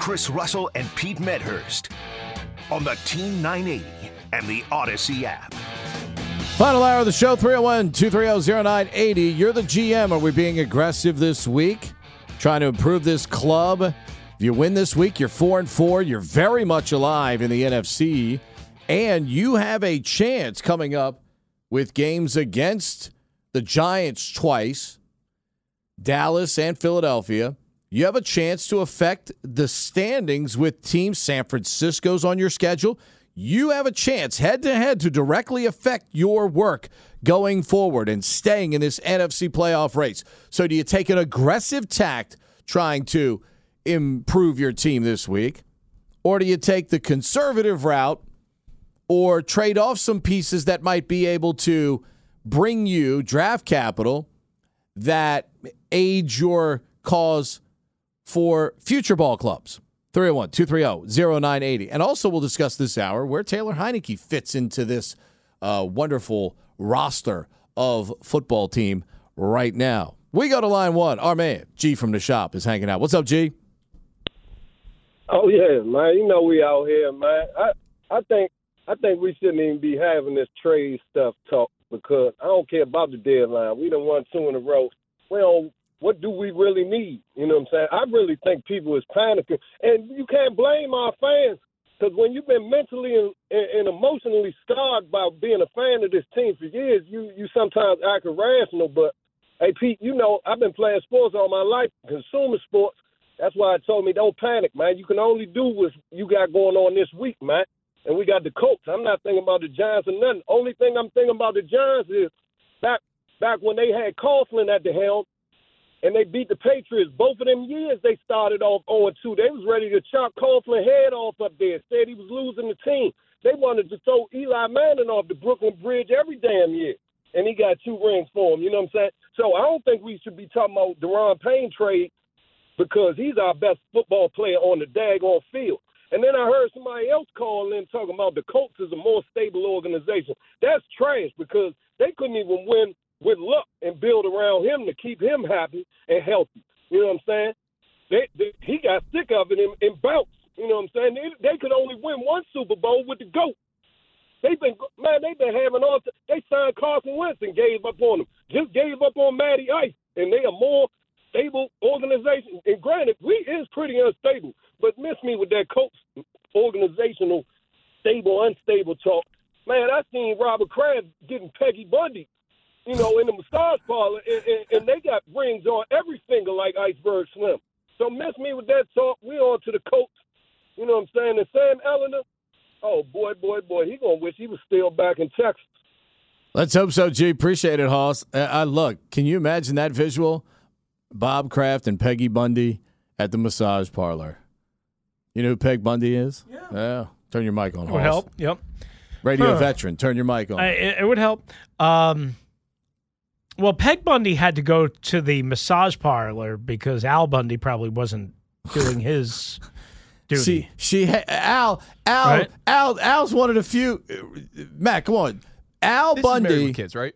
Chris Russell and Pete Medhurst on the Team 980 and the Audacy app. Final hour of the show 301 230 0980. You're the GM. Are we being aggressive this week? Trying to improve this club? If you win this week, you're 4 and 4. You're very much alive in the NFC. And you have a chance coming up with games against the Giants twice, Dallas and Philadelphia. You have a chance to affect the standings with Team San Francisco's on your schedule. You have a chance head to head to directly affect your work going forward and staying in this NFC playoff race. So, do you take an aggressive tact trying to improve your team this week? Or do you take the conservative route or trade off some pieces that might be able to bring you draft capital that aids your cause for future ball clubs. 301 230 0980. And also, we'll discuss this hour where Taylor Heinicke fits into this uh, wonderful roster of football team right now. We go to line one. Our man, G from the shop, is hanging out. What's up, G? Oh yeah, man. You know we out here, man. I I think I think we shouldn't even be having this trade stuff talk because I don't care about the deadline. We don't won two in a row. We don't. What do we really need? You know what I'm saying? I really think people is panicking, and you can't blame our fans because when you've been mentally and, and emotionally scarred by being a fan of this team for years, you you sometimes act irrational. But hey, Pete, you know I've been playing sports all my life, consumer sports. That's why I told me don't panic, man. You can only do what you got going on this week, man and we got the Colts. I'm not thinking about the Giants or nothing. Only thing I'm thinking about the Giants is back back when they had Coughlin at the helm and they beat the Patriots. Both of them years they started off 0 2. They was ready to chop Coughlin head off up there. Said he was losing the team. They wanted to throw Eli Manning off the Brooklyn Bridge every damn year. And he got two rings for him. You know what I'm saying? So I don't think we should be talking about Daron Payne trade because he's our best football player on the daggone field. And then I heard somebody else call in talking about the Colts is a more stable organization. That's trash because they couldn't even win with Luck and build around him to keep him happy and healthy. You know what I'm saying? They, they, he got sick of it and, and bounced. You know what I'm saying? They, they could only win one Super Bowl with the GOAT. They've been man, they've been having all. They signed Carson Wentz and gave up on him. Just gave up on Matty Ice, and they are more stable organization. And granted, we is pretty unstable, but miss me with that coach organizational stable, unstable talk. Man, I seen Robert Kraft getting Peggy Bundy, you know, in the massage parlor, and, and, and they got rings on every finger like Iceberg Slim. So miss me with that talk. We on to the coach. You know what I'm saying? And Sam Ehlinger, oh boy, boy, boy, he gonna wish he was still back in Texas. Let's hope so, G. Appreciate it, Hoss. Uh, I look. Can you imagine that visual? Bob Kraft and Peggy Bundy at the massage parlor. You know who Peg Bundy is? Yeah. Yeah. Turn your mic on. It would Hoss. help. Yep. Radio Huh. veteran. Turn your mic on. I, it, it would help. Um, well, Peg Bundy had to go to the massage parlor because Al Bundy probably wasn't doing his duty. See, she ha- Al Al Right? Al Al's one of the few. Matt, come on. Al This is Bundy. with kids, right?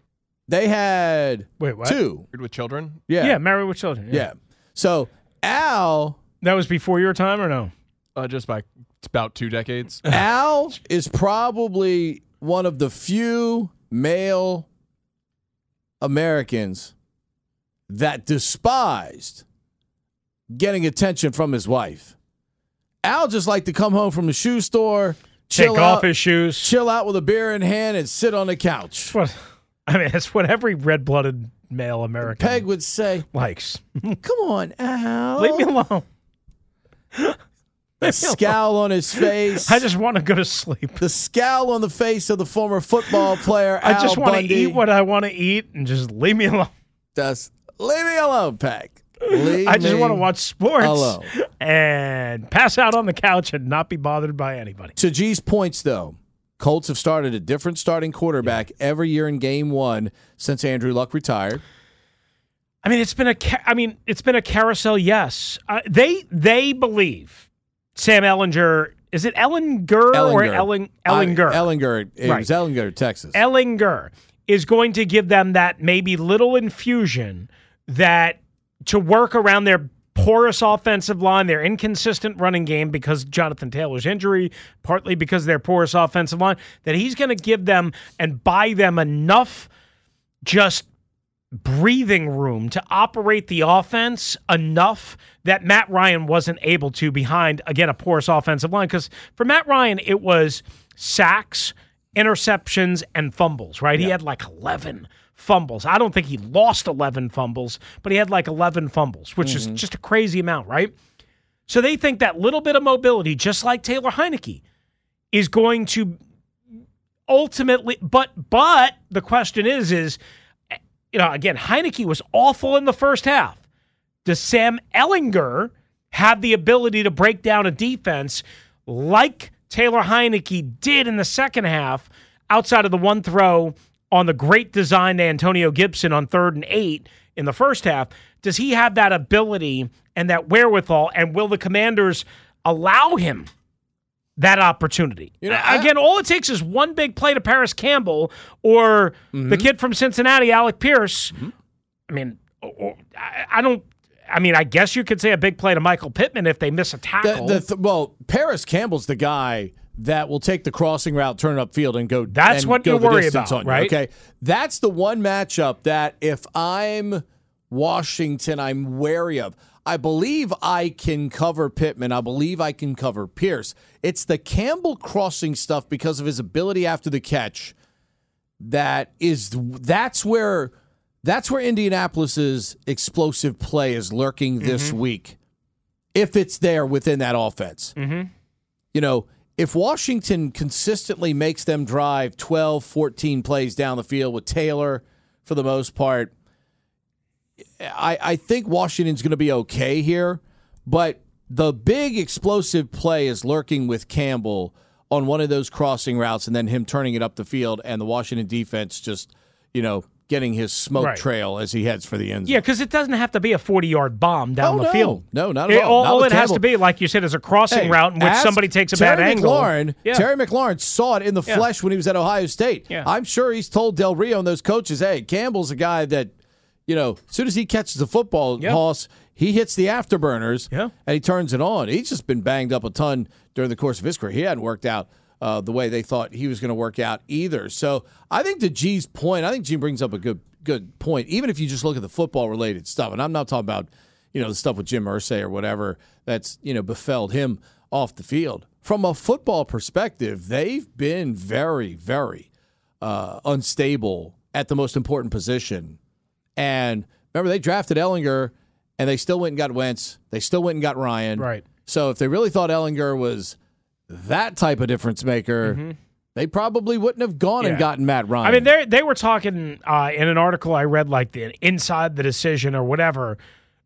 They had Wait, what? two. Married with children. Yeah. yeah. married with children. Yeah. So Al That was before your time or no? Uh, just by about two decades. Al is probably one of the few male Americans that despised getting attention from his wife. Al just liked to come home from the shoe store, Take chill off his shoes. chill out with a beer in hand, and sit on the couch. What I mean. That's what every red-blooded male American Peg would say, likes. "Come on, Al." Leave me alone. The scowl on his face. I just want to go to sleep. the scowl on the face of the former football player. I just want to eat what I want to eat and just leave me alone. Just leave me alone, Peg. Leave I just want to watch sports alone. and pass out on the couch and not be bothered by anybody. To G's points, though, Colts have started a different starting quarterback every year in Game One since Andrew Luck retired. I mean, it's been a. Ca- I mean, it's been a carousel. Yes, uh, they they believe Sam Ellinger. Is it Ellinger, or Ellinger. Ellen, Ellinger? I- Ellinger. It Right. was Ellinger, Texas. Ellinger is going to give them that maybe little infusion that to work around their porous offensive line, their inconsistent running game because Jonathan Taylor's injury, partly because of their porous offensive line, that he's going to give them and buy them enough just breathing room to operate the offense enough that Matt Ryan wasn't able to behind, again, a porous offensive line. Because for Matt Ryan, it was sacks, interceptions, and fumbles, right? He had like 11 fumbles. I don't think he lost 11 fumbles, but he had like 11 fumbles, which is mm-hmm. just a crazy amount, right? So they think that little bit of mobility, just like Taylor Heinicke, is going to ultimately but but the question is is you know again Heinicke was awful in the first half. Does Sam Ehlinger have the ability to break down a defense like Taylor Heinicke did in the second half outside of the one throw on the great design to Antonio Gibson on third and eight in the first half? Does he have that ability and that wherewithal? And will the commanders allow him that opportunity. You know, I- Again, all it takes is one big play to Parris Campbell or Mm-hmm. the kid from Cincinnati, Alec Pierce. I mean, or- I I don't. I mean, I guess you could say a big play to Michael Pittman if they miss a tackle. the th- well, Parris Campbell's the guy that will take the crossing route, turn it upfield, and go. That's and what go you the worry about, on you, right? Okay, that's the one matchup that if I'm Washington, I'm wary of. I believe I can cover Pittman. I believe I can cover Pierce. It's the Campbell crossing stuff because of his ability after the catch. That is that's where that's where Indianapolis's explosive play is lurking this mm-hmm. week. If it's there within that offense. Mm-hmm. You know, if Washington consistently makes them drive 12, 14 plays down the field with Taylor for the most part, I, I think Washington's going to be okay here. But the big explosive play is lurking with Campbell on one of those crossing routes and then him turning it up the field and the Washington defense just, you know, getting his smoke Right. trail as he heads for the end zone. yeah, because it doesn't have to be a forty-yard bomb down Oh, the no. field. No, not at It- all. all all it has to be, like you said, is a crossing Hey, route in which somebody takes a Terry bad angle. McLaurin, Yeah. Terry McLaurin saw it in the Yeah. flesh when he was at Ohio State. Yeah. I'm sure he's told Del Rio and those coaches, hey, Campbell's a guy that, you know, as soon as he catches the football, Yeah. Hoss, he hits the afterburners Yeah. and he turns it on. He's just been banged up a ton during the course of his career. He hadn't worked out uh, the way they thought he was going to work out either. So I think to G's point, I think G brings up a good good point. Even if you just look at the football related stuff, and I'm not talking about you know the stuff with Jim Irsay or whatever that's you know befelled him off the field. From a football perspective, they've been very very uh, unstable at the most important position. And remember, they drafted Ehlinger, and they still went and got Wentz. They still went and got Ryan. Right. So if they really thought Ehlinger was that type of difference maker, they probably wouldn't have gone and Mm-hmm. Gotten Matt Ryan. I mean, they they were talking uh, in an article I read, like the inside the decision or whatever,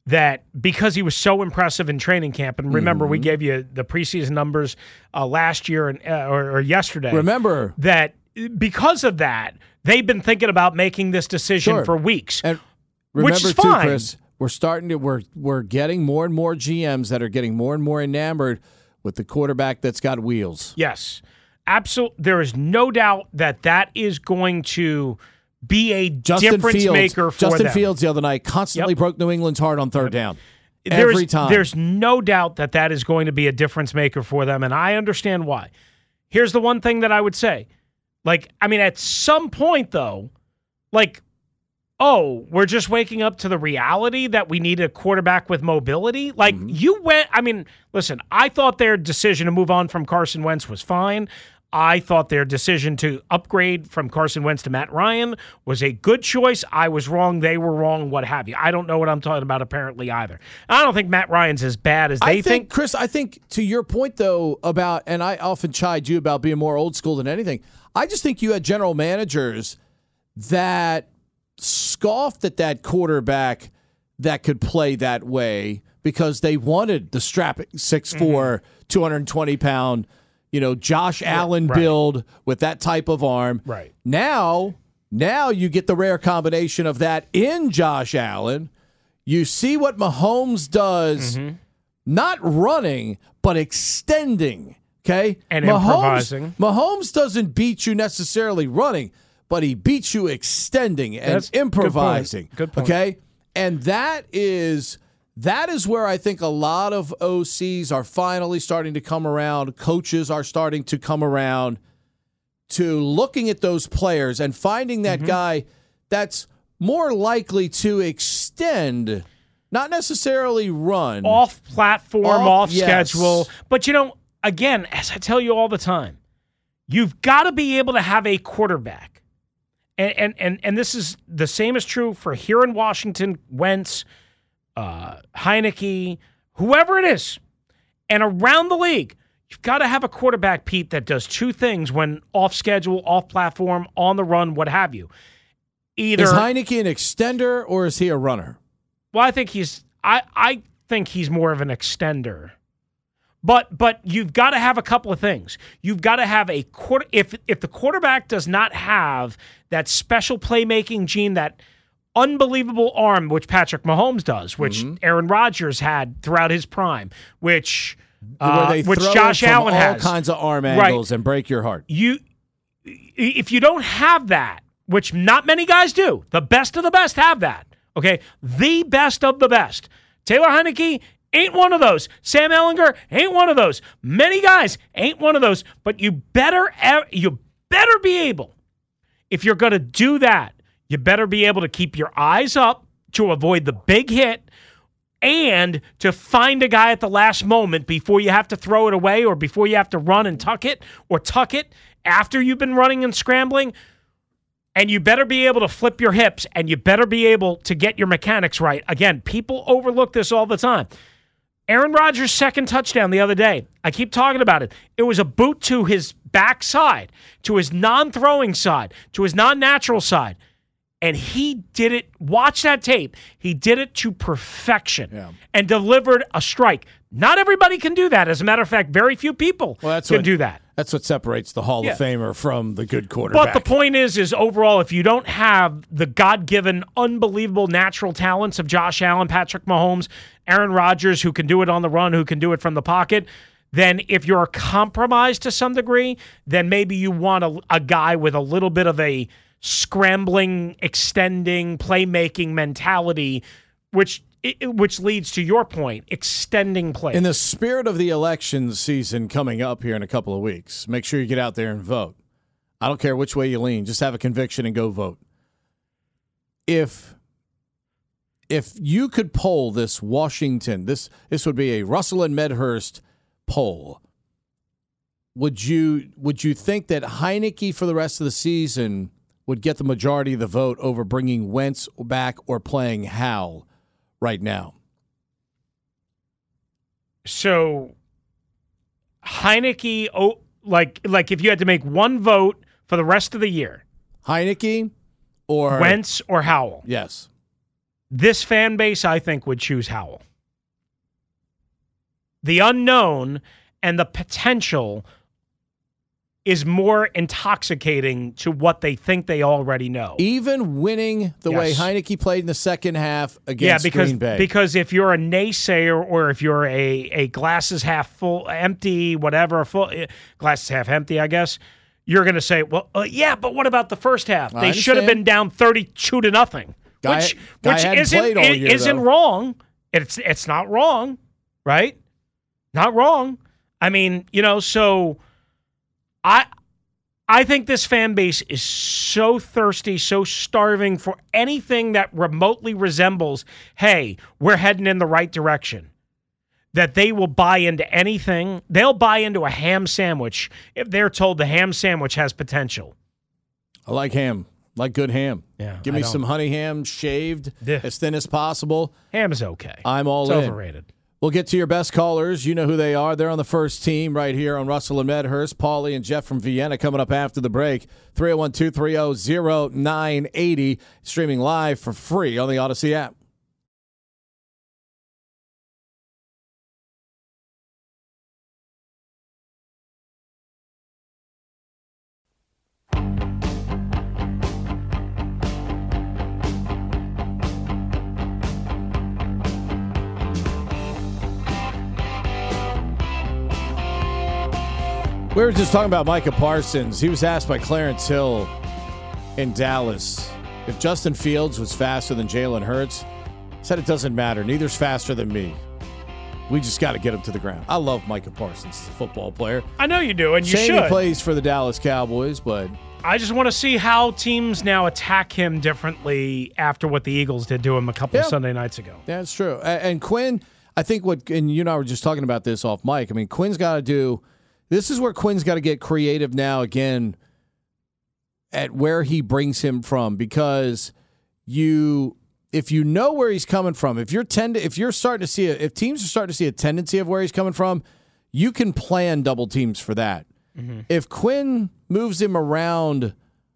that because he was so impressive in training camp, and remember Mm-hmm. we gave you the preseason numbers uh, last year and uh, or, or yesterday. remember that because of that, they've been thinking about making this decision Sure. for weeks. and Which is too, fine. Chris. We're starting to we're we're getting more and more GMs that are getting more and more enamored with the quarterback that's got wheels. Yes. Absolutely. There is no doubt that that is going to be a Justin difference Fields, maker for Justin them. Fields the other night constantly Yep. broke New England's heart on third down. There's, Every time. There's no doubt that that is going to be a difference maker for them, and I understand why. Here's the one thing that I would say. Like, I mean, at some point, though, like, oh, we're just waking up to the reality that we need a quarterback with mobility. Like, Mm-hmm. you went, I mean, listen, I thought their decision to move on from Carson Wentz was fine. I thought their decision to upgrade from Carson Wentz to Matt Ryan was a good choice. I was wrong. They were wrong. What have you? I don't know what I'm talking about apparently either. I don't think Matt Ryan's as bad as they I think, think. Chris, I think to your point though about, and I often chide you about being more old school than anything. I just think you had general managers that scoffed at that quarterback that could play that way because they wanted the strap 6'4", mm-hmm. 220 pound, you know, Josh Allen right. build with that type of arm. Right. Now, now you get the rare combination of that in Josh Allen. You see what Mahomes does, Mm-hmm. not running, but extending. Okay? And Mahomes, improvising. Mahomes doesn't beat you necessarily running, but he beats you extending and That's- good point. improvising. Good point. Okay? And that is that is where I think a lot of OCs are finally starting to come around. Coaches are starting to come around to looking at those players and finding that mm-hmm. guy that's more likely to extend, not necessarily run. off platform, Off- off, yes. schedule. But you know, again, as I tell you all the time, you've got to be able to have a quarterback. And and and, and this is the same is true for here in Washington, Wentz, uh, Heinicke, whoever it is, and around the league. You've got to have a quarterback, Pete, that does two things when off schedule, off platform, on the run, what have you. Either Is Heinicke an extender or is he a runner? well, I think he's I I think he's more of an extender. But but you've got to have a couple of things. You've got to have a quarter if if the quarterback does not have that special playmaking gene that unbelievable arm which Patrick Mahomes does, which Mm-hmm. Aaron Rodgers had throughout his prime, which uh, which Josh Allen all has. kinds of arm Right. angles and break your heart. you if you don't have that, which not many guys do, the best of the best have that. Okay, the best of the best. Taylor Heinicke ain't one of those. Sam Ehlinger ain't one of those. Many guys ain't one of those. But you better you better be able, if you're going to do that, you better be able to keep your eyes up to avoid the big hit and to find a guy at the last moment before you have to throw it away or before you have to run and tuck it or tuck it after you've been running and scrambling. And you better be able to flip your hips and you better be able to get your mechanics right. Again, people overlook this all the time. Aaron Rodgers' second touchdown the other day, I keep talking about it. It was a boot to his backside, to his non throwing side, to his non natural side. And he did it. Watch that tape. He did it to perfection Yeah. and delivered a strike. Not everybody can do that. As a matter of fact, very few people Well, that's can what- do that. That's what separates the Hall Yeah. of Famer from the good quarterback. But the point is, is overall, if you don't have the God-given, unbelievable natural talents of Josh Allen, Patrick Mahomes, Aaron Rodgers, who can do it on the run, who can do it from the pocket, then if you're compromised to some degree, then maybe you want a, a guy with a little bit of a scrambling, extending, playmaking mentality, which which leads to your point, extending play. In the spirit of the election season coming up here in a couple of weeks, make sure you get out there and vote. I don't care which way you lean, just have a conviction and go vote. If if you could poll this Washington, this this would be a Russell and Medhurst poll. Would you would you think that Heinicke for the rest of the season would get the majority of the vote over bringing Wentz back or playing Howell right now? So Heinicke, oh, like like if you had to make one vote for the rest of the year, Heinicke or Wentz or Howell, Yes. this fan base I think would choose Howell. The unknown and the potential is more intoxicating to what they think they already know. Even winning the way Yes. Heinicke played in the second half yeah, against because Green Bay. because if you're a naysayer or if you're a a glasses half full, empty, whatever, full eh, glasses half empty, I guess you're going to say, well, uh, yeah, but what about the first half? They should have been down thirty-two to nothing, Guy- which guy which isn't it year, isn't though. wrong. It's it's not wrong, right? Not wrong. I mean, you know, so I I think this fan base is so thirsty, so starving for anything that remotely resembles, hey, we're heading in the right direction. That they will buy into anything. They'll buy into a ham sandwich if they're told the ham sandwich has potential. I like ham. like good ham. Yeah, Give me some honey ham shaved Yeah. as thin as possible. Ham is okay. I'm all it's in. overrated. We'll get to your best callers. You know who they are. They're on the first team right here on Russell and Medhurst. Paulie and Jeff from Vienna coming up after the break. 301 230 0980. Streaming live for free on the Audacy app. We were just talking about Micah Parsons. He was asked by Clarence Hill in Dallas if Justin Fields was faster than Jalen Hurts. said it doesn't matter. Neither's faster than me. We just got to get him to the ground. I love Micah Parsons, the football player. I know you do, and you Shame should. he plays for the Dallas Cowboys, but I just want to see how teams now attack him differently after what the Eagles did to him a couple Yeah. of Sunday nights ago. That's true. And Quinn, I think what, and you and I were just talking about this off mic. I mean, Quinn's got to do, this is where Quinn's got to get creative now again at where he brings him from because you, if you know where he's coming from, if you're tend, if you're starting to see, a, if teams are starting to see a tendency of where he's coming from, you can plan double teams for that. Mm-hmm. If Quinn moves him around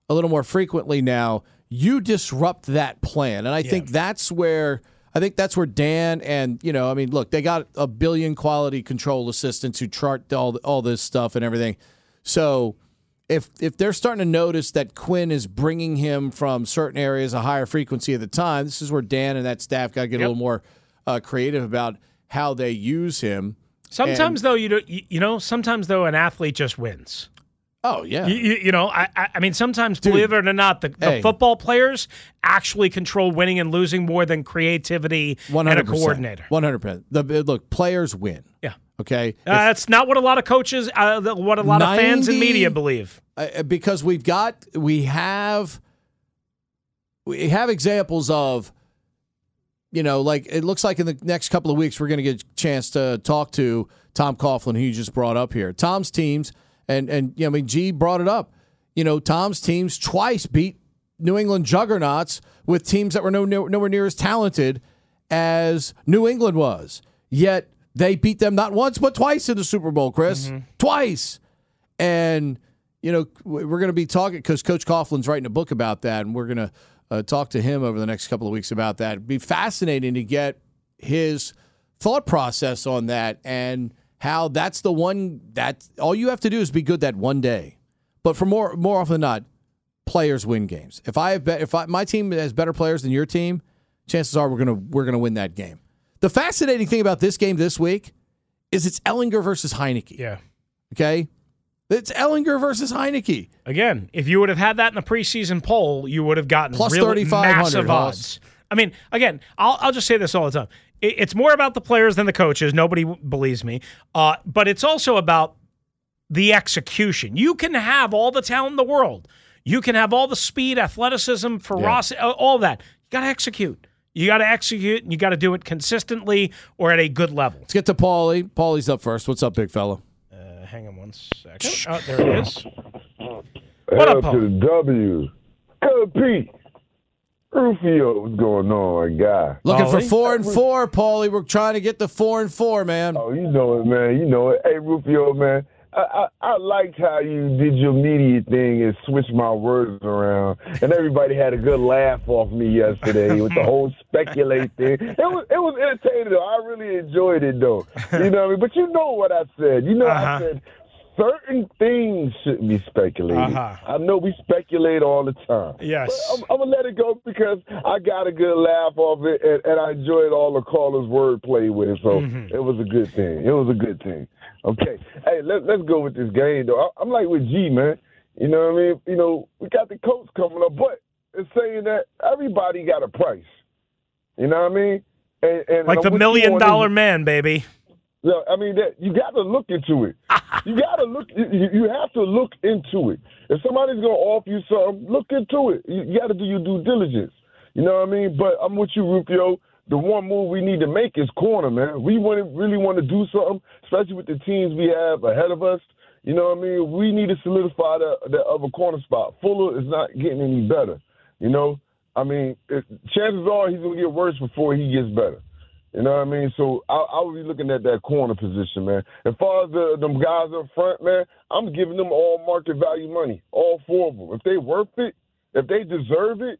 a little more frequently now, you disrupt that plan. And I think that's where I think that's where Dan and you know, I mean, look, they got a billion quality control assistants who chart all all this stuff and everything. So if if they're starting to notice that Quinn is bringing him from certain areas a higher frequency at the time, this is where Dan and that staff got to get a little more uh, creative about how they use him. Sometimes though, you, do, you you know, sometimes though, an athlete just wins. Oh yeah, You, you, you know, I, I mean, sometimes, believe it or not, the, the Hey. football players actually control winning and losing more than creativity one and a coordinator. One hundred percent. The look, players win. Yeah. Okay. Uh, that's not what a lot of coaches, uh, what a lot of fans and media believe. uh, because we've got we have we have examples of you know like it looks like in the next couple of weeks we're going to get a chance to talk to Tom Coughlin who you just brought up here. Tom's teams and and you know, I mean G brought it up. You know, Tom's teams twice beat New England juggernauts with teams that were no, no, nowhere near as talented as New England was. Yet they beat them not once but twice in the Super Bowl, Chris. Twice. And, you know, we're going to be talking because Coach Coughlin's writing a book about that, and we're going to uh, talk to him over the next couple of weeks about that. It'd be fascinating to get his thought process on that and how that's the one that all you have to do is be good that one day. But for more more often than not, players win games. If I have be, if I, my team has better players than your team, chances are we're gonna we're gonna win that game. The fascinating thing about this game this week is it's Ehlinger versus Heinicke. Yeah. Okay, it's Ehlinger versus Heinicke. Again, if you would have had that in the preseason poll, you would have gotten Plus really 3,500 massive Hoss. odds. I mean, again, I'll, I'll just say this all the time. It- it's more about the players than the coaches. Nobody w- believes me. Uh, but it's also about the execution. You can have all the talent in the world. You can have all the speed, athleticism, ferocity, uh, all that. You got to execute. You got to execute, and you got to do it consistently or at a good level. Let's get to Paulie. Paulie's up first. What's up, big fella? Uh, hang on one second. Oh, there it is. What L up, to the W. Good Pete. Rufio, what's going on, my guy? Looking for four and four, Paulie. We're trying to get the four and four, man. Oh, you know it, man. You know it. Hey, Rufio, man. I, I, I liked how you did your media thing and switched my words around, and everybody had a good laugh off me yesterday with the whole speculate thing. It was it was entertaining though. I really enjoyed it though. You know what I mean? But you know what I said. You know Uh-huh. I said certain things shouldn't be speculated. Uh-huh. I know we speculate all the time. Yes. But I'm, I'm gonna let it go because I got a good laugh off it, and, and I enjoyed all the callers' wordplay with it. So Mm-hmm. it was a good thing. It was a good thing. Okay. Hey, let, let's go with this game though. I, I'm like with G, man. You know what I mean? You know, we got the coach coming up, but it's saying that everybody got a price. You know what I mean? And, and Like the million dollar man, baby. No, I mean that you got to look into it. you got to look. You, you have to look into it. If somebody's gonna offer you something, look into it. You, you got to do your due diligence. You know what I mean? But I'm with you, Rufio. The one move we need to make is corner, man. We want to really want to do something, especially with the teams we have ahead of us. You know what I mean? We need to solidify the, the other corner spot. Fuller is not getting any better. You know, I mean, it, chances are he's gonna get worse before he gets better. You know what I mean? So I, I would be looking at that corner position, man. As far as the them guys up front, man, I'm giving them all market value money, all four of them. If they worth it, if they deserve it,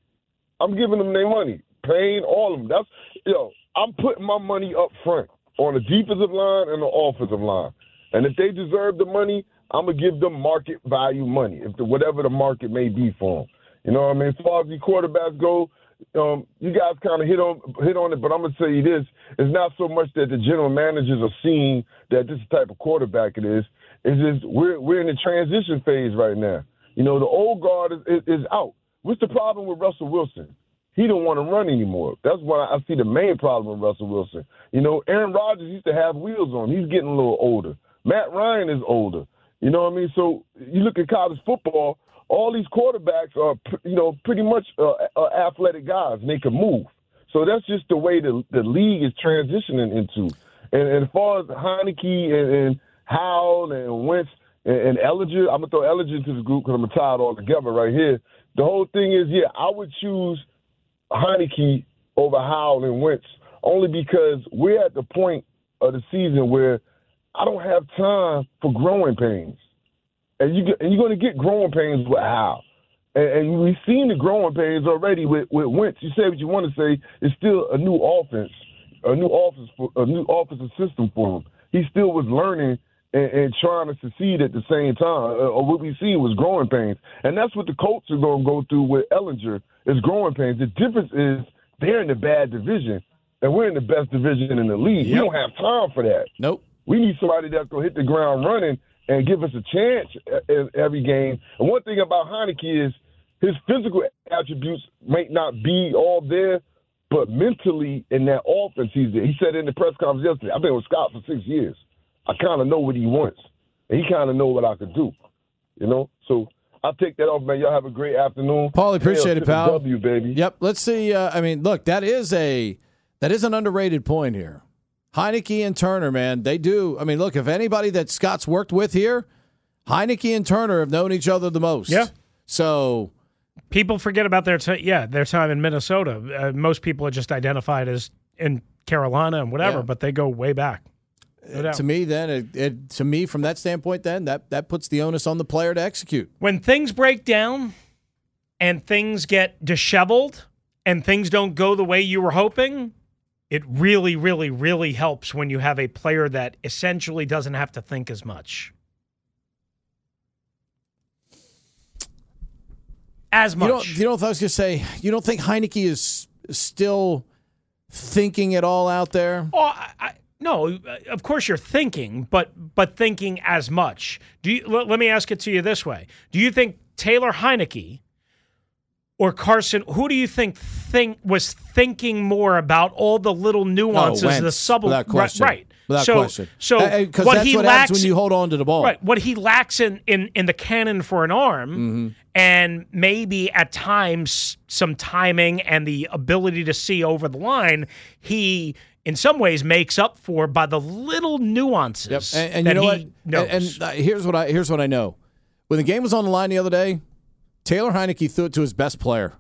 I'm giving them their money, paying all of them. That's yo, I'm putting my money up front on the defensive line and the offensive line. And if they deserve the money, I'm gonna give them market value money, if the, whatever the market may be for them. You know what I mean? As far as the quarterbacks go, um, you guys kind of hit on hit on it, but I'm gonna tell you this: it's not so much that the general managers are seeing that this is the type of quarterback it is. It's just we're we're in the transition phase right now. You know, the old guard is, is, is out. What's the problem with Russell Wilson? he don't want to run anymore. That's why I see the main problem with Russell Wilson. You know, Aaron Rodgers used to have wheels on. He's getting a little older. Matt Ryan is older. You know what I mean? So you look at college football, all these quarterbacks are, you know, pretty much uh, uh, athletic guys and they can move. So that's just the way the, the league is transitioning into. And, and as far as Heinicke and, and Howell and Wentz and, and I'm going to throw Ehlinger into the group because I'm to tie it all together right here. The whole thing is, yeah, I would choose Heinicke over Howell and Wentz only because we're at the point of the season where I don't have time for growing pains. And you and you're going to get growing pains with Howell. And, and we've seen the growing pains already with, with Wentz. You say what you want to say. It's still a new offense, a new offense, a new offensive system for him. He still was learning and, and trying to succeed at the same time. Uh, what we see was growing pains, and that's what the Colts are going to go through with Ehlinger is growing pains. The difference is they're in the bad division, and we're in the best division in the league. Yep. We don't have time for that. Nope. We need somebody that's going to hit the ground running and give us a chance in every game. And one thing about Heinicke is his physical attributes might not be all there, but mentally in that offense, he's there. He said in the press conference yesterday, I've been with Scott for six years. I kind of know what he wants, and he kind of know what I could do. You know, so I'll take that off, man. Y'all have a great afternoon. Paul, appreciate it, pal. W, baby. Yep. Let's see. Uh, I mean, look, that is a that is an underrated point here. Heinicke and Turner, man, they do. I mean, look, if anybody that Scott's worked with here, Heinicke and Turner have known each other the most. Yeah. So people forget about their t- yeah their time in Minnesota. Uh, most people are just identified as in Carolina and whatever, yeah. but they go way back. No to me, then, it, it, to me, from that standpoint, then that that puts the onus on the player to execute. When things break down, and things get disheveled, and things don't go the way you were hoping, it really, really, really helps when you have a player that essentially doesn't have to think as much. As much. You don't, you what I was going to say? You don't think Heinicke is still thinking it all out there? Oh, I, I, no, uh, of course you're thinking, but but thinking as much. Do you, let, let me ask it to you this way: Do you think Taylor Heinicke or Carson, who do you think think was thinking more about all the little nuances, oh, the sub without question. right? Without so, question. So because what he what lacks when you hold on to the ball, right? What he lacks in in, in the cannon for an arm, mm-hmm. and maybe at times some timing and the ability to see over the line, he in some ways makes up for by the little nuances. Yep. And, and you know what? And, and, uh, here's what I here's what I know. When the game was on the line the other day, Taylor Heinicke threw it to his best player.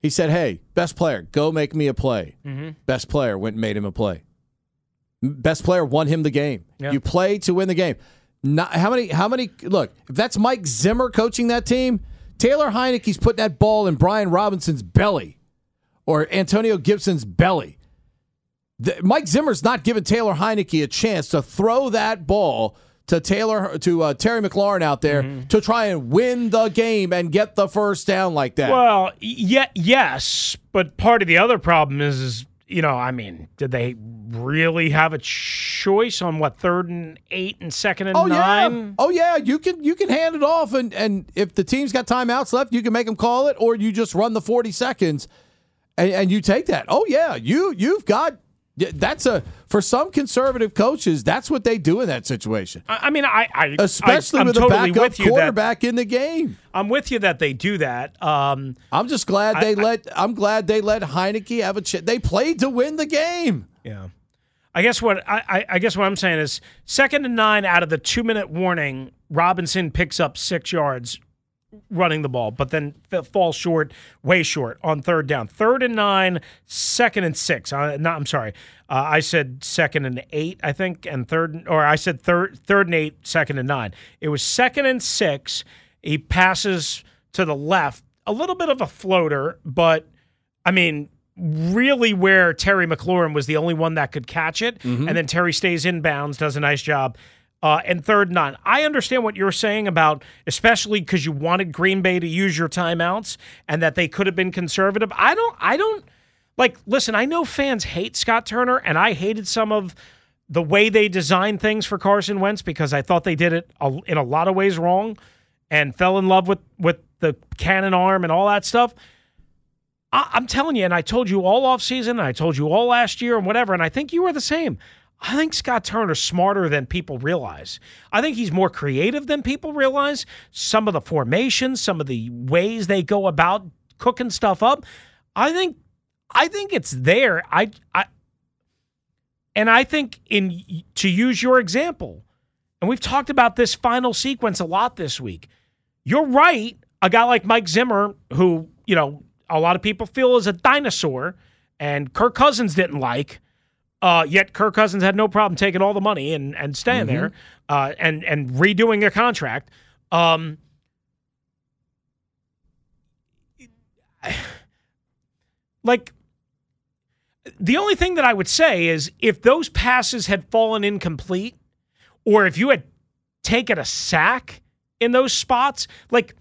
He said, "Hey, best player, go make me a play." Mm-hmm. Best player went and made him a play. Best player won him the game. Yep. You play to win the game. Not how many? How many? Look, if that's Mike Zimmer coaching that team, Taylor Heinicke's putting that ball in Brian Robinson's belly or Antonio Gibson's belly. The, Mike Zimmer's not giving Taylor Heinicke a chance to throw that ball to Taylor to uh, Terry McLaurin out there mm-hmm. to try and win the game and get the first down like that. Well, yeah, yes, but part of the other problem is, is you know, I mean, did they really have a choice on what third and eight and second and oh, nine? Yeah. Oh yeah, you can you can hand it off, and and if the team's got timeouts left, you can make them call it, or you just run the forty seconds, and, and you take that. Oh yeah, you you've got that's a for some conservative coaches. That's what they do in that situation. I, mean, I, I especially I, with totally a backup quarterback that, in the game. I'm with you that they do that. Um, I'm just glad they let. I'm glad they let Heinicke have a chance. They played to win the game. Yeah. I guess what I, I guess what I'm saying is second and nine out of the two minute warning, Robinson picks up six yards running the ball, but then fall short, way short on third down. Third and nine, second and six. Uh, not, I'm sorry. Uh, I said second and eight, I think, and third, or I said third, third and eight, second and nine. It was second and six. He passes to the left, a little bit of a floater, but I mean, really where Terry McLaurin was the only one that could catch it, mm-hmm. and then Terry stays in bounds, does a nice job uh, and third nine. I understand what you're saying about, especially because you wanted Green Bay to use your timeouts and that they could have been conservative. I don't. I don't like. Listen, I know fans hate Scott Turner, and I hated some of the way they designed things for Carson Wentz because I thought they did it in a lot of ways wrong, and fell in love with with the cannon arm and all that stuff. I, I'm telling you, and I told you all off season, and I told you all last year, and whatever, and I think you were the same. I think Scott Turner's smarter than people realize. I think he's more creative than people realize. Some of the formations, some of the ways they go about cooking stuff up, I think, I think it's there. I, I, and I think in to use your example, and we've talked about this final sequence a lot this week. You're right. A guy like Mike Zimmer, who you know a lot of people feel is a dinosaur, and Kirk Cousins didn't like. Uh, yet Kirk Cousins had no problem taking all the money and, and staying Mm-hmm. there uh, and and redoing a contract. Um, like the only thing that I would say is if those passes had fallen incomplete, or if you had taken a sack in those spots, like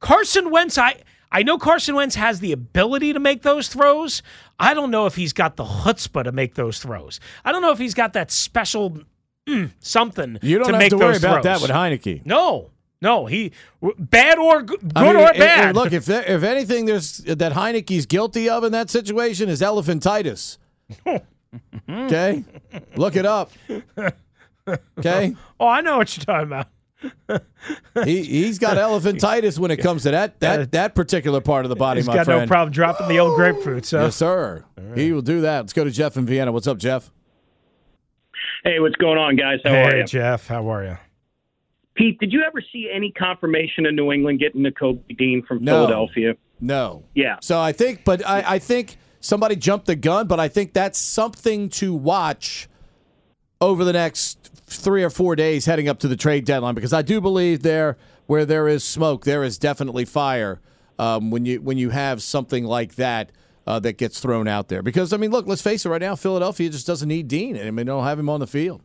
Carson Wentz, I I know Carson Wentz has the ability to make those throws. I don't know if he's got the chutzpah to make those throws. I don't know if he's got that special mm, something You don't to have make to worry about that with Heinicke. No, no, he bad or good I mean, or bad. look, if there, if anything, there's that Heinicke's guilty of in that situation is elephantitis. okay, look it up. Okay, oh, I know what you're talking about. He he's got elephantitis when it comes to that that that particular part of the body, He's my got friend. no problem dropping the old grapefruit. So Yes, sir. He will do that. Let's go to Jeff in Vienna. What's up, Jeff? Hey, what's going on, guys? How are hey, you? Jeff, how are you? Pete, did you ever see any confirmation of New England getting Nakobe Dean from No. Philadelphia? No. Yeah. So I think, but I, I think somebody jumped the gun, but I think that's something to watch over the next three or four days heading up to the trade deadline because I do believe there where there is smoke, there is definitely fire um, when you when you have something like that uh, that gets thrown out there. Because I mean, look, let's face it, right now Philadelphia just doesn't need Dean. I mean, they don't have him on the field.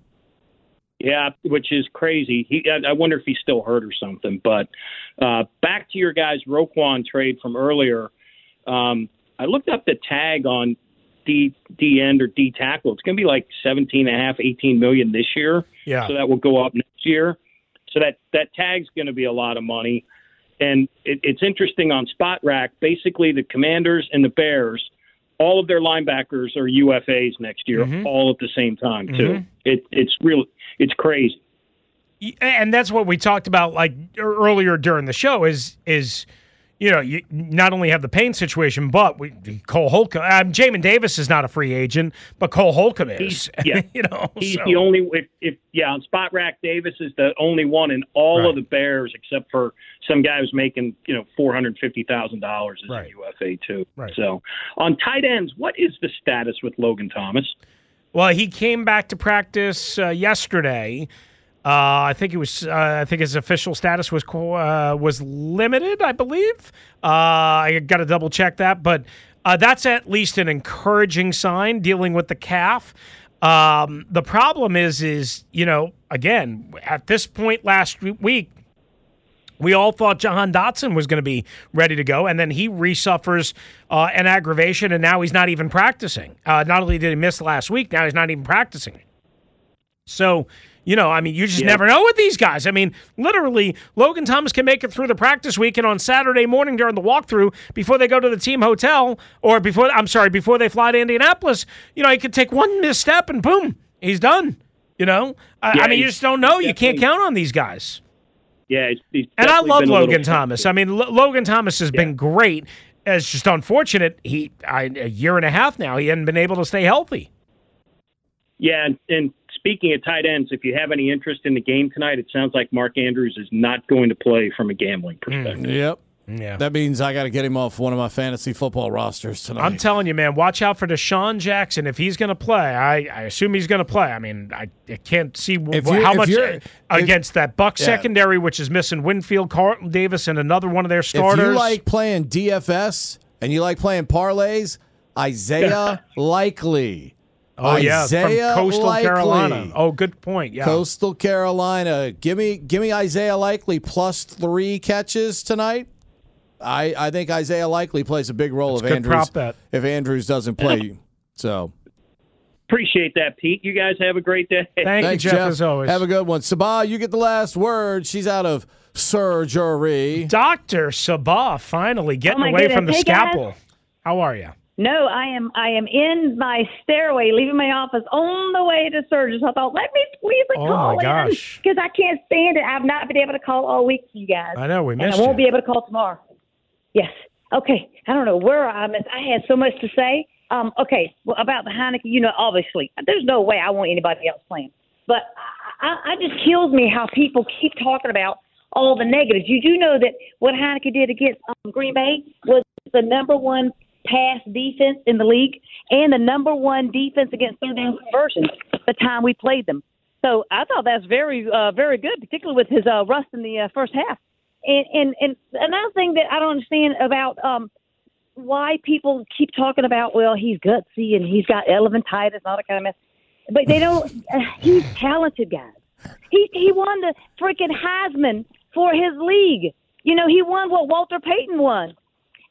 Yeah, which is crazy. He, I, I wonder if he's still hurt or something. But uh, back to your guys' Roquan trade from earlier. Um, I looked up the tag on D D end or D tackle. It's going to be like seventeen and a half, eighteen million this year. Yeah. So that will go up next year. So that that tag's going to be a lot of money. And it, it's interesting on Spotrac. Basically, the Commanders and the Bears, all of their linebackers are UFAs next year, mm-hmm. all at the same time too. Mm-hmm. It, it's real. It's crazy. and that's what we talked about like earlier during the show is is you know you not only have the Payne situation but we Cole Holcomb um, Jamin Davis is not a free agent but Cole Holcomb is He's- yeah. you know He's so- the only. If, if yeah, on Spotrac, Davis is the only one in all Right. of the Bears except for some guy who's making you know four hundred fifty thousand dollars as Right. a UFA too. Right. So on tight ends, what is the status with Logan Thomas? Well, he came back to practice uh, yesterday. Uh, I think it was. Uh, I think his official status was uh, was limited. I believe. Uh, I got to double check that, but uh, that's at least an encouraging sign dealing with the calf. Um, the problem is, is you know, again, at this point last week, we all thought Jahan Dotson was going to be ready to go, and then he resuffers uh, an aggravation, and now he's not even practicing. Uh, not only did he miss last week, now he's not even practicing. So, you know, I mean, you just Yeah. never know with these guys. I mean, literally, Logan Thomas can make it through the practice week, and on Saturday morning during the walkthrough, before they go to the team hotel, or before, I'm sorry, before they fly to Indianapolis, you know, he could take one misstep and boom, he's done. You know, I, Yeah, I mean, you just don't know. You can't count on these guys. Yeah, he's, he's And I love Logan Thomas. I mean, L- Logan Thomas has been great. It's just unfortunate. He I, a year and a half now, he hadn't been able to stay healthy. Yeah, and, and speaking of tight ends, if you have any interest in the game tonight, it sounds like Mark Andrews is not going to play from a gambling mm, perspective. Yep. Yeah. That means I got to get him off one of my fantasy football rosters tonight. I'm telling you, man, watch out for DeSean Jackson. If he's going to play, I, I assume he's going to play. I mean, I, I can't see w- If you- how if much you're- if- against that Buck Yeah. secondary, which is missing Winfield, Carlton Davis, and another one of their starters. if you like playing DFS and you like playing parlays, Isaiah Likely. Oh yeah, from Coastal Likely. Carolina. Oh, good point. Yeah, Coastal Carolina. Give me give me Isaiah Likely plus three catches tonight. I, I think Isaiah Likely plays a big role That's if Andrews prop bet. if Andrews doesn't play. So Appreciate that, Pete. You guys have a great day. Thank thanks, you, Jeff, as always. Have a good one. Sabah, you get the last word. She's out of surgery. Dr. Sabah finally getting Oh, my away from the goodness. Hey, guys. scalpel. How are you? No, I am. I am in my stairway, leaving my office on the way to surgery. So I thought, let me squeeze a Oh, call my in gosh. because I can't stand it. I've not been able to call all week, you guys. I know we and missed I won't you. be able to call tomorrow. Yes. Okay. I don't know where I missed. I had so much to say. Um. Okay. Well, about the Heineken, you know, obviously, there's no way I want anybody else playing. But I, I, I just kills me how people keep talking about all the negatives. You do know that what Heineken did against um, Green Bay was the number one pass defense in the league and the number one defense against third down conversions the time we played them. So I thought that's very, uh, very good, particularly with his uh, rust in the uh, first half. And, and and another thing that I don't understand about um, why people keep talking about, well, he's gutsy and he's got elephantitis and all that kind of mess, but they don't. Uh, he's talented, guys. He he won the freaking Heisman for his league. You know, he won what Walter Payton won.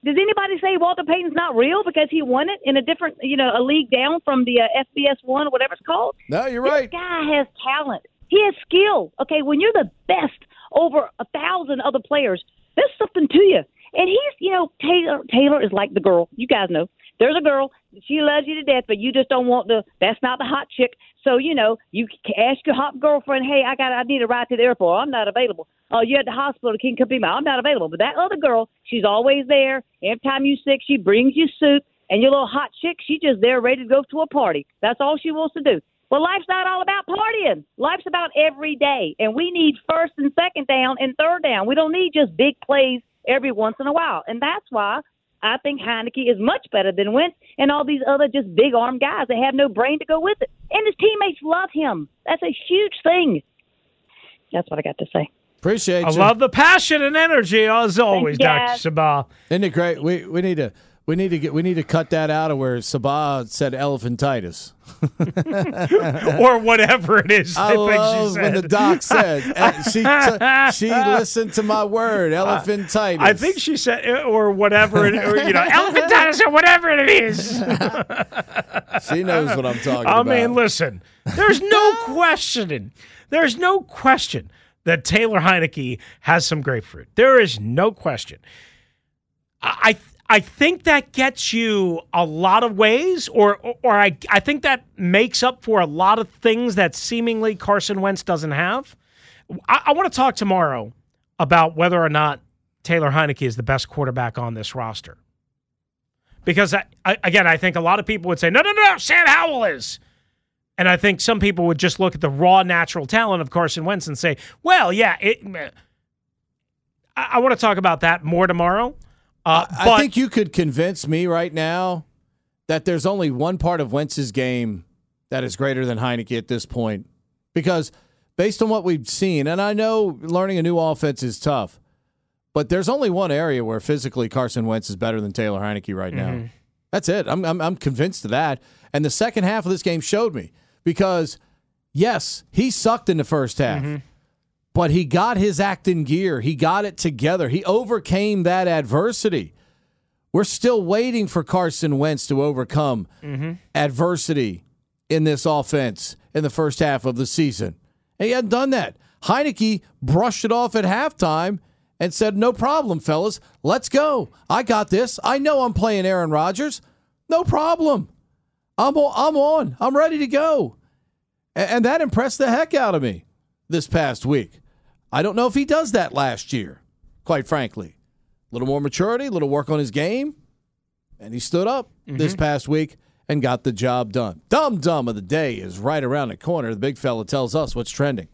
Does anybody say Walter Payton's not real because he won it in a different, you know, a league down from the uh, FBS one or whatever it's called? No, you're This right. This guy has talent. He has skill. Okay, when you're the best over a thousand other players, there's something to you. And he's, you know, Taylor. Taylor is like the girl. You guys know. There's a girl. She loves you to death, but you just don't want the. That's not the hot chick. So you know, you ask your hot girlfriend, "Hey, I got. I need a ride to the airport. I'm not available. Oh, you're at the hospital. You me? up? I'm not available. But that other girl, she's always there. Every time you sick, she brings you soup. And your little hot chick, she just there ready to go to a party. That's all she wants to do. Well, life's not all about partying. Life's about every day. And we need first and second down and third down. We don't need just big plays every once in a while. And that's why I think Heinicke is much better than Wentz and all these other just big arm guys that have no brain to go with it. And his teammates love him. That's a huge thing. That's what I got to say. Appreciate I you. love the passion and energy as always, Dr. guys. Sabah. Isn't it great? We we need to we need to get we need to cut that out of where Sabah said elephantitis. or whatever it is. I think she love when said. the doc said eh, she t- she listened to my word elephantitis. I think she said, uh, or whatever, it, or, you know, elephantitis or whatever it is. she knows what I'm talking I about. I mean, listen, there's no questioning. There's no question that Taylor Heinicke has some grapefruit. There is no question. I I think that gets you a lot of ways, or or, I I think that makes up for a lot of things that seemingly Carson Wentz doesn't have. I, I want to talk tomorrow about whether or not Taylor Heinicke is the best quarterback on this roster. Because I, I, again, I think a lot of people would say, no, no, no, Sam Howell is. And I think some people would just look at the raw natural talent of Carson Wentz and say, well, yeah, it, I, I want to talk about that more tomorrow. Uh, I but think you could convince me right now that there's only one part of Wentz's game that is greater than Heinicke at this point. Because based on what we've seen, and I know learning a new offense is tough, but there's only one area where physically Carson Wentz is better than Taylor Heinicke right Mm-hmm. now. That's it. I'm, I'm I'm convinced of that. And the second half of this game showed me because yes, he sucked in the first half. Mm-hmm. But he got his act in gear. He got it together. He overcame that adversity. We're still waiting for Carson Wentz to overcome mm-hmm. adversity in this offense in the first half of the season. And he hadn't done that. Heinicke brushed it off at halftime and said, No problem, fellas. Let's go. I got this. I know I'm playing Aaron Rodgers. No problem. I'm, o- I'm on. I'm ready to go. And that impressed the heck out of me this past week. I don't know if he does that last year, quite frankly. A little more maturity, a little work on his game. And he stood up mm-hmm. this past week and got the job done. Dumb Dumb of the Day is right around the corner. The big fella tells us what's trending.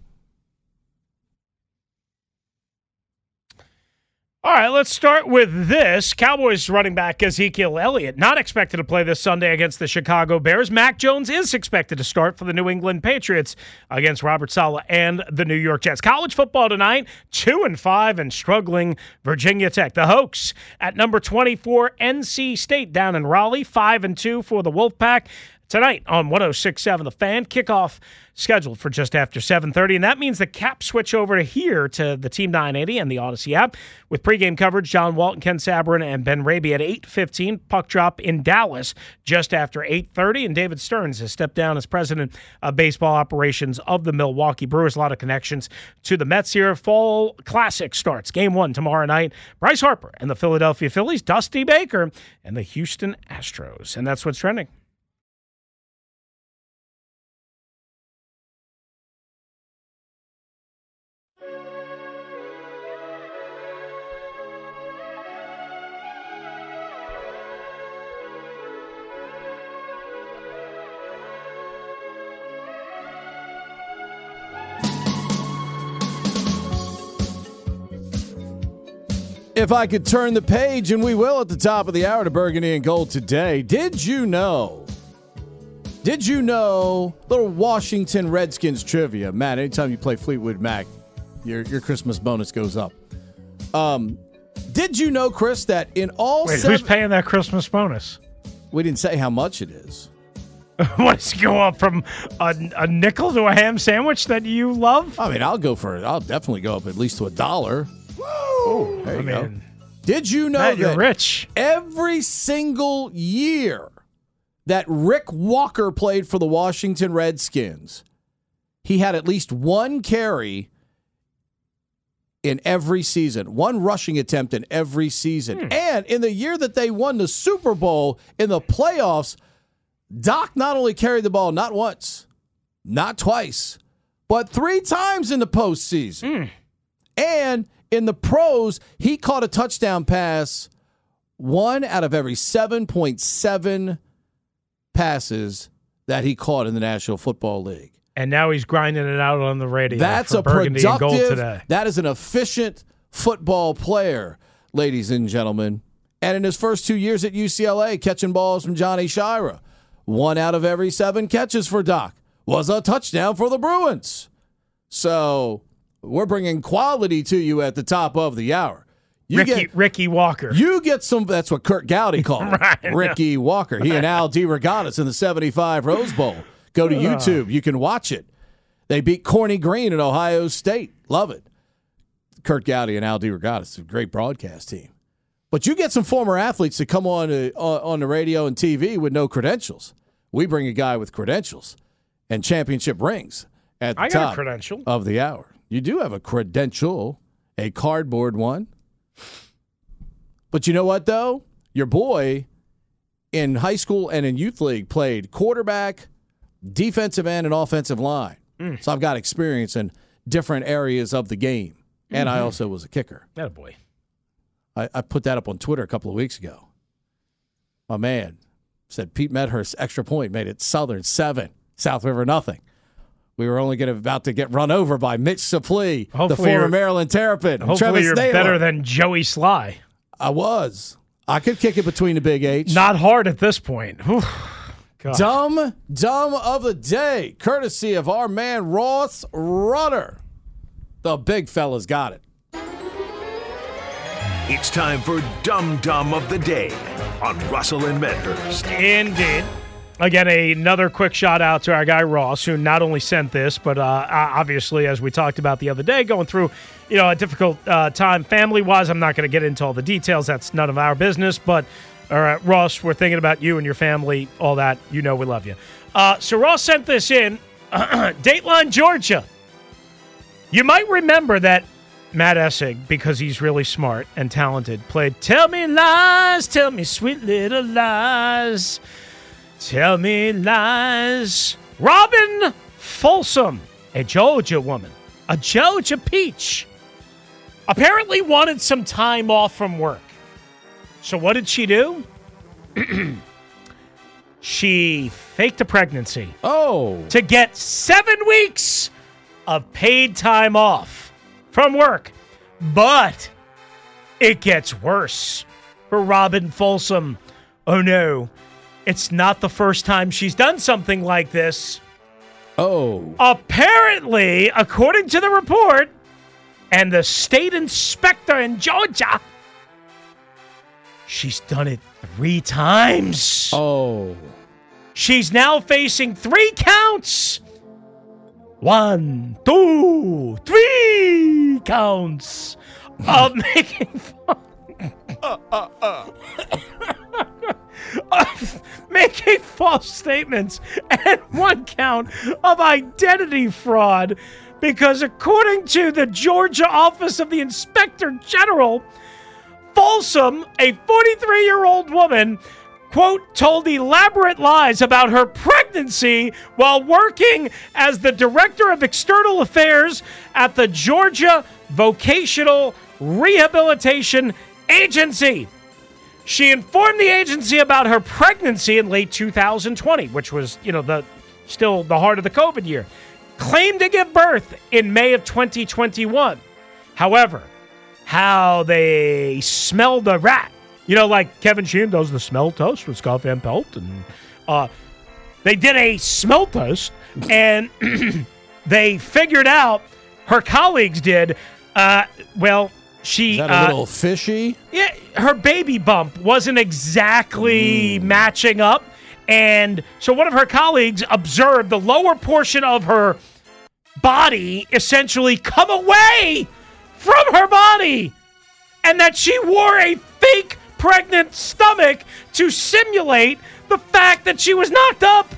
All right, let's start with this. Cowboys running back Ezekiel Elliott not expected to play this Sunday against the Chicago Bears. Mac Jones is expected to start for the New England Patriots against Robert Saleh and the New York Jets. College football tonight, 2 and 5 and struggling Virginia Tech. The Hokies at number 24 NC State down in Raleigh, 5 and 2 for the Wolfpack. Tonight on 1067 The Fan. Kickoff scheduled for just after 7:30 and that means the cap switch over to here to the Team 980 and the Audacy app with pregame coverage. John Walton, Ken Sabourin and Ben Raby at 8:15 puck drop in Dallas just after 8:30 and David Stearns has stepped down as president of baseball operations of the Milwaukee Brewers. A lot of connections to the Mets here. Fall classic starts. Game 1 tomorrow night. Bryce Harper and the Philadelphia Phillies Dusty Baker and the Houston Astros. And that's what's trending If I could turn the page, and we will at the top of the hour to Burgundy and Gold today. Did you know? Did you know? Little Washington Redskins trivia, Matt. Anytime you play Fleetwood Mac, your your Christmas bonus goes up. Um, did you know, Chris, that in all Wait, seven, who's paying that Christmas bonus? we didn't say how much it is. what does it go up from a, a nickel to a ham sandwich that you love? I mean, I'll go for it. I'll definitely go up at least to a dollar. Woo! Oh, there I you go. mean, Did you know Matt, you're that rich. every single year that Rick Walker played for the Washington Redskins, he had at least one carry in every season, one rushing attempt in every season. Hmm. And in the year that they won the Super Bowl in the playoffs, Doc not only carried the ball not once, not twice, but three times in the postseason. Hmm. And in the pros, he caught a touchdown pass one out of every 7.7 passes that he caught in the National Football League. And now he's grinding it out on the radio. That's a Burgundy productive, today. that is an efficient football player, ladies and gentlemen. And in his first two years at UCLA, catching balls from Johnny Sciarra, one out of every seven catches for Doc was a touchdown for the Bruins. So we're bringing quality to you at the top of the hour. You Ricky, get Ricky Walker. you get some. That's what Kurt Gowdy called. Right. Ricky Walker. He and Al DeRogatis in the '75 Rose Bowl. Go to YouTube. You can watch it. They beat Corny Greene at Ohio State. Love it. Kurt Gowdy and Al DeRogatis, a great broadcast team. But you get some former athletes to come on uh, on the radio and TV with no credentials. We bring a guy with credentials and championship rings at the I got a top credential. of the hour. You do have a credential, a cardboard one. But you know what, though? Your boy in high school and in youth league played quarterback, defensive end, and offensive line. Mm. So I've got experience in different areas of the game. And I mm-hmm. also was a kicker. That boy. I, I put that up on Twitter a couple of weeks ago. My man said Pete Medhurst extra point made it Southern seven, South River nothing. We were only going to about to get run over by Mitch Suplee, the former you're- Maryland Terrapin. and Hopefully Travis you're Naylor. better than Joey Sly. I was. I could kick it between the big H. Not hard at this point. Whew. God. Dumb, dumb of the day, courtesy of our man Ross Rudder. The big fella's got it. It's time for Dumb Dumb of the Day on Russell and Medhurst. Indeed. Again, another quick shout out to our guy Ross, who not only sent this, but uh, obviously, as we talked about the other day, going through you know a difficult uh, time family wise. I'm not going to get into all the details. That's none of our business. But all right, Ross, we're thinking about you and your family. All that you know, we love you. Uh, so Ross sent this in. Dateline, Georgia. You might remember that Matt Essig, because he's really smart and talented, played Tell Me Lies, Tell Me Sweet Little Lies. Tell me lies. Robin Folsom, a Georgia woman, a Georgia peach, apparently wanted some time off from work. So what did she do? she faked a pregnancy Oh, to get seven weeks of paid time off from work. But it gets worse for Robin Folsom. Oh no, it's not the first time she's done something like this. oh, Apparently, according to the report and the state inspector in Georgia, she's done it three times. oh. She's now facing three counts. One, two, three counts of making fun. Uh, uh, uh. Of making false statements and one count of identity fraud because according to the Georgia Office of the Inspector General, Folsom, a 43 year old woman, quote, told elaborate lies about her pregnancy while working as the director of external affairs at the Georgia Vocational Rehabilitation Agency. She informed the agency about her pregnancy in late 2020, which was, you know, the still the heart of the COVID year. Claimed to give birth in May of 2021. However, how they smelled the rat. You know, like Kevin Sheehan does the smell test with Scott Van Pelt, and uh, they did a smell test, and they figured out her colleagues did. Uh, well, she Is that a uh, little fishy? yeah, her baby bump wasn't exactly matching up. And so one of her colleagues observed the lower portion of her body essentially come away from her body. And that she wore a fake pregnant stomach to simulate the fact that she was knocked up,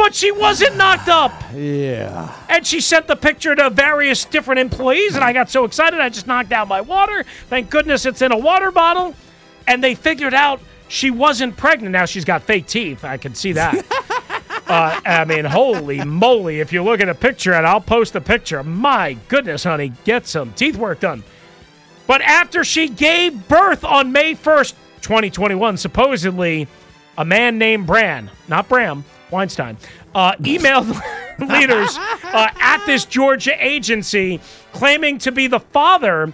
but she wasn't knocked up. Yeah. And she sent the picture to various different employees, and I got so excited I just knocked out my water. Thank goodness it's in a water bottle. And they figured out she wasn't pregnant. Now she's got fake teeth. I can see that. uh, I mean, holy moly. If you look at a picture, and I'll post a picture, my goodness, honey, get some teeth work done. But after she gave birth on May 1st, 2021, supposedly a man named Bran, not Bram, Weinstein, uh, emailed leaders uh, at this Georgia agency claiming to be the father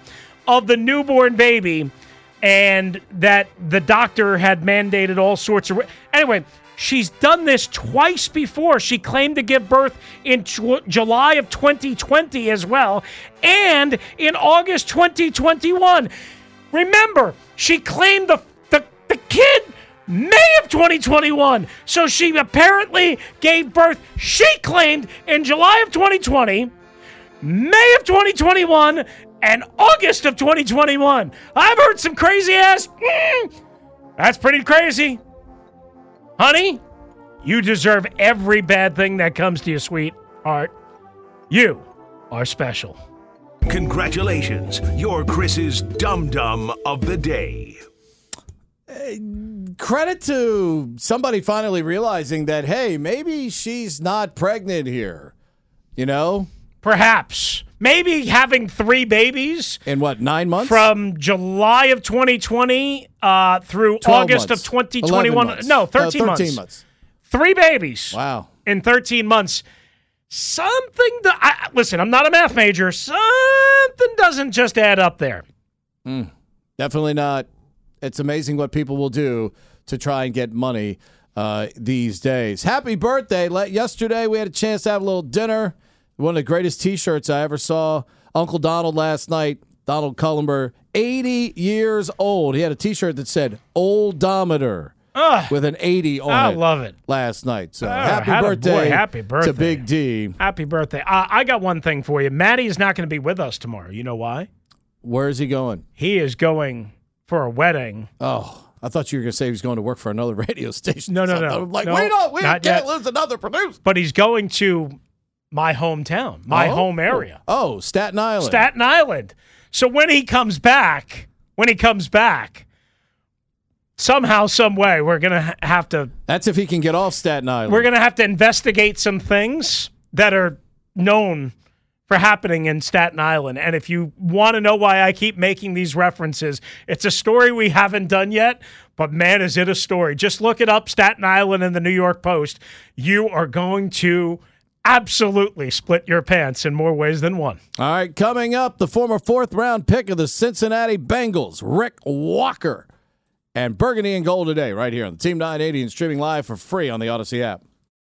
of the newborn baby and that the doctor had mandated all sorts of. Anyway, she's done this twice before. She claimed to give birth in Ju- July of 2020 as well, and in August 2021. Remember, she claimed the the, the kid May of 2021. So she apparently gave birth. She claimed in July of 2020. May of 2021 and August of 2021. I've heard some crazy ass. Mm, that's pretty crazy. Honey, you deserve every bad thing that comes to you, sweetheart. You are special. Congratulations, you're Chris's Dum Dum of the Day. Credit to somebody finally realizing that, hey, maybe she's not pregnant here. You know? Perhaps. Maybe having three babies In what, nine months? from July of 2020 uh, through August months. of 11 2021. months. No, 13, Uh, months. months. Three babies. Wow. in 13 months. Something that I, listen, I'm not a math major. Something doesn't just add up there. Definitely not. It's amazing what people will do to try and get money uh, these days. Happy birthday. Yesterday, we had a chance to have a little dinner. One of the greatest t shirts I ever saw. Uncle Donald last night, Donald Cullenber, 80 years old. He had a t shirt that said Oldometer with an 80 on I it love it. last night. So Ah, happy birthday, happy birthday. to Big D. Happy birthday. Uh, I got one thing for you. Maddie is not going to be with us tomorrow. You know why? Where is he going? He is going for a wedding. Oh, I thought you were going to say he was going to work for another radio station. No, no, no. I'm like, No, wait up, we can't yet. lose another producer. But he's going to my hometown, my Oh. home area. Oh, Staten Island. Staten Island. So when he comes back, when he comes back, somehow, some way, we're gonna have to That's if he can get off Staten Island. we're gonna have to investigate some things that are known for happening in Staten Island. And if you want to know why I keep making these references, it's a story we haven't done yet. But man, is it a story? Just look it up, Staten Island in the New York Post. You are going to absolutely split your pants in more ways than one. All right, coming up, the former fourth round pick of the Cincinnati Bengals, Rick Walker, and Burgundy and Gold today, right here on the Team 980 and streaming live for free on the Audacy app.